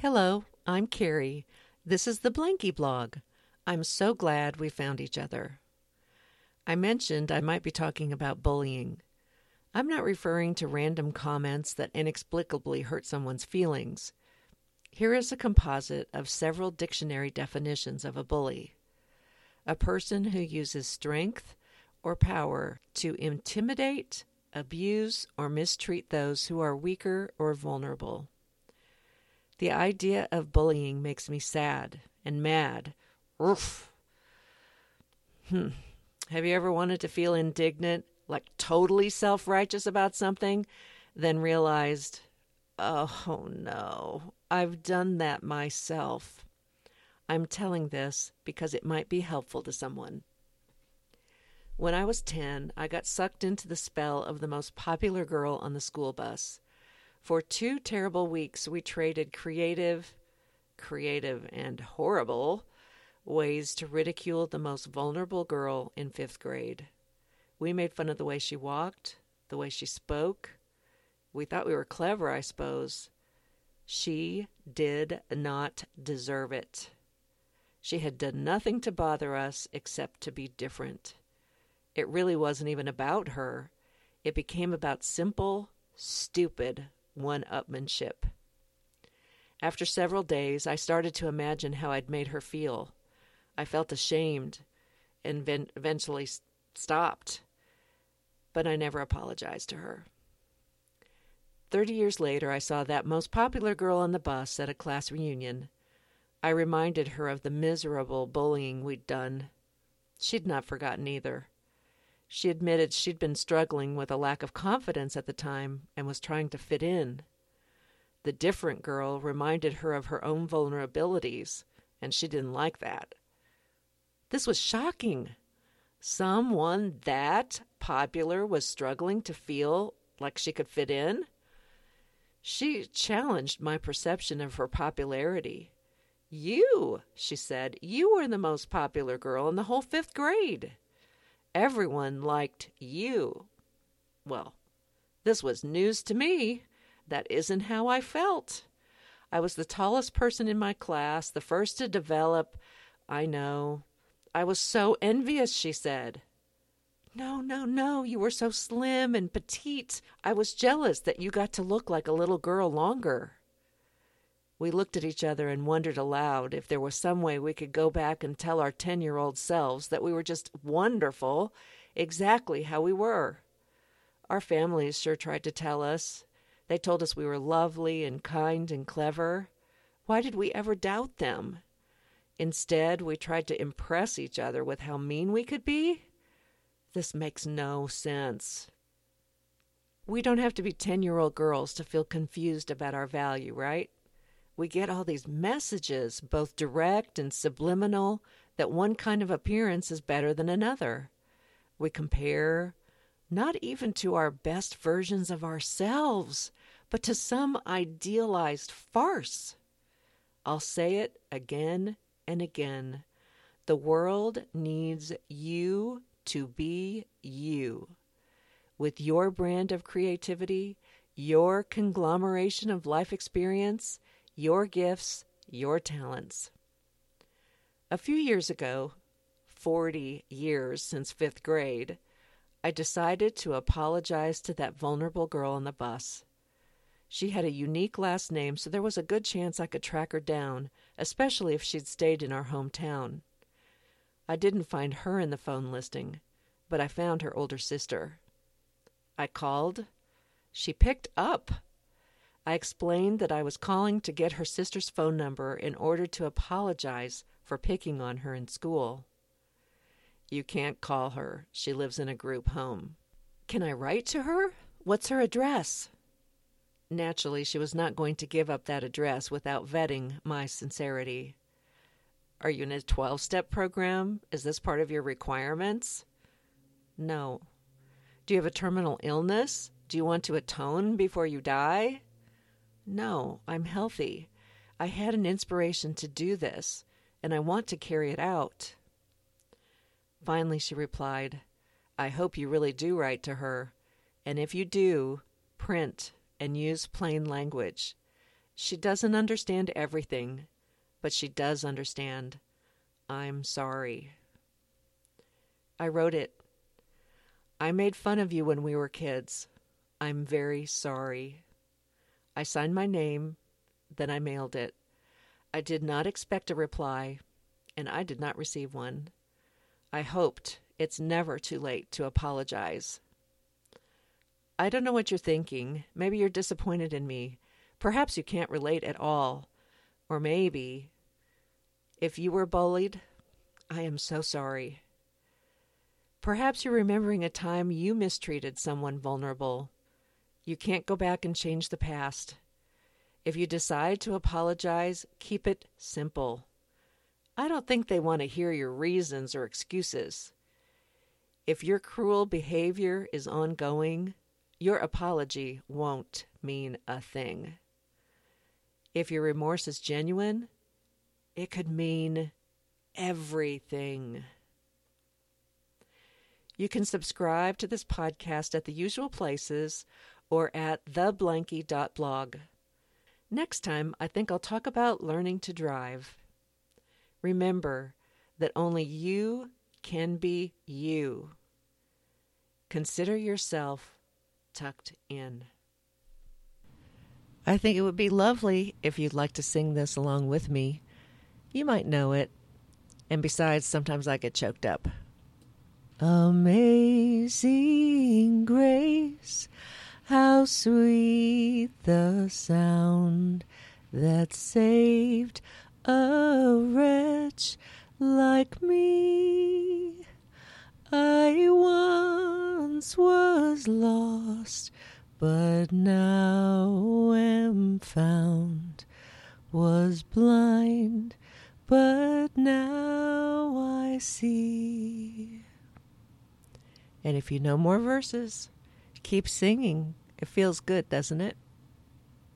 Hello, I'm Carrie. This is the Blankie blog. I'm so glad we found each other. I mentioned I might be talking about bullying. I'm not referring to random comments that inexplicably hurt someone's feelings. Here is a composite of several dictionary definitions of a bully a person who uses strength or power to intimidate, abuse, or mistreat those who are weaker or vulnerable. The idea of bullying makes me sad and mad. Oof. Hmm. Have you ever wanted to feel indignant, like totally self righteous about something, then realized, oh no, I've done that myself? I'm telling this because it might be helpful to someone. When I was 10, I got sucked into the spell of the most popular girl on the school bus. For two terrible weeks, we traded creative, creative, and horrible ways to ridicule the most vulnerable girl in fifth grade. We made fun of the way she walked, the way she spoke. We thought we were clever, I suppose. She did not deserve it. She had done nothing to bother us except to be different. It really wasn't even about her. It became about simple, stupid one upmanship. After several days, I started to imagine how I'd made her feel. I felt ashamed and eventually stopped, but I never apologized to her. Thirty years later, I saw that most popular girl on the bus at a class reunion. I reminded her of the miserable bullying we'd done. She'd not forgotten either. She admitted she'd been struggling with a lack of confidence at the time and was trying to fit in. The different girl reminded her of her own vulnerabilities, and she didn't like that. This was shocking. Someone that popular was struggling to feel like she could fit in. She challenged my perception of her popularity. You, she said, you were the most popular girl in the whole fifth grade. Everyone liked you. Well, this was news to me. That isn't how I felt. I was the tallest person in my class, the first to develop. I know. I was so envious, she said. No, no, no, you were so slim and petite. I was jealous that you got to look like a little girl longer. We looked at each other and wondered aloud if there was some way we could go back and tell our 10 year old selves that we were just wonderful, exactly how we were. Our families sure tried to tell us. They told us we were lovely and kind and clever. Why did we ever doubt them? Instead, we tried to impress each other with how mean we could be? This makes no sense. We don't have to be 10 year old girls to feel confused about our value, right? We get all these messages, both direct and subliminal, that one kind of appearance is better than another. We compare not even to our best versions of ourselves, but to some idealized farce. I'll say it again and again. The world needs you to be you. With your brand of creativity, your conglomeration of life experience, your gifts, your talents. A few years ago, 40 years since fifth grade, I decided to apologize to that vulnerable girl on the bus. She had a unique last name, so there was a good chance I could track her down, especially if she'd stayed in our hometown. I didn't find her in the phone listing, but I found her older sister. I called. She picked up. I explained that I was calling to get her sister's phone number in order to apologize for picking on her in school. You can't call her. She lives in a group home. Can I write to her? What's her address? Naturally, she was not going to give up that address without vetting my sincerity. Are you in a 12 step program? Is this part of your requirements? No. Do you have a terminal illness? Do you want to atone before you die? No, I'm healthy. I had an inspiration to do this, and I want to carry it out. Finally, she replied, I hope you really do write to her, and if you do, print and use plain language. She doesn't understand everything, but she does understand. I'm sorry. I wrote it. I made fun of you when we were kids. I'm very sorry. I signed my name, then I mailed it. I did not expect a reply, and I did not receive one. I hoped it's never too late to apologize. I don't know what you're thinking. Maybe you're disappointed in me. Perhaps you can't relate at all. Or maybe, if you were bullied, I am so sorry. Perhaps you're remembering a time you mistreated someone vulnerable. You can't go back and change the past. If you decide to apologize, keep it simple. I don't think they want to hear your reasons or excuses. If your cruel behavior is ongoing, your apology won't mean a thing. If your remorse is genuine, it could mean everything. You can subscribe to this podcast at the usual places or at theblankie.blog. Next time, I think I'll talk about learning to drive. Remember that only you can be you. Consider yourself tucked in. I think it would be lovely if you'd like to sing this along with me. You might know it. And besides, sometimes I get choked up. Amazing grace, how sweet the sound that saved a wretch like me. I once was lost, but now am found. Was blind, but now I see. And if you know more verses, keep singing. It feels good, doesn't it?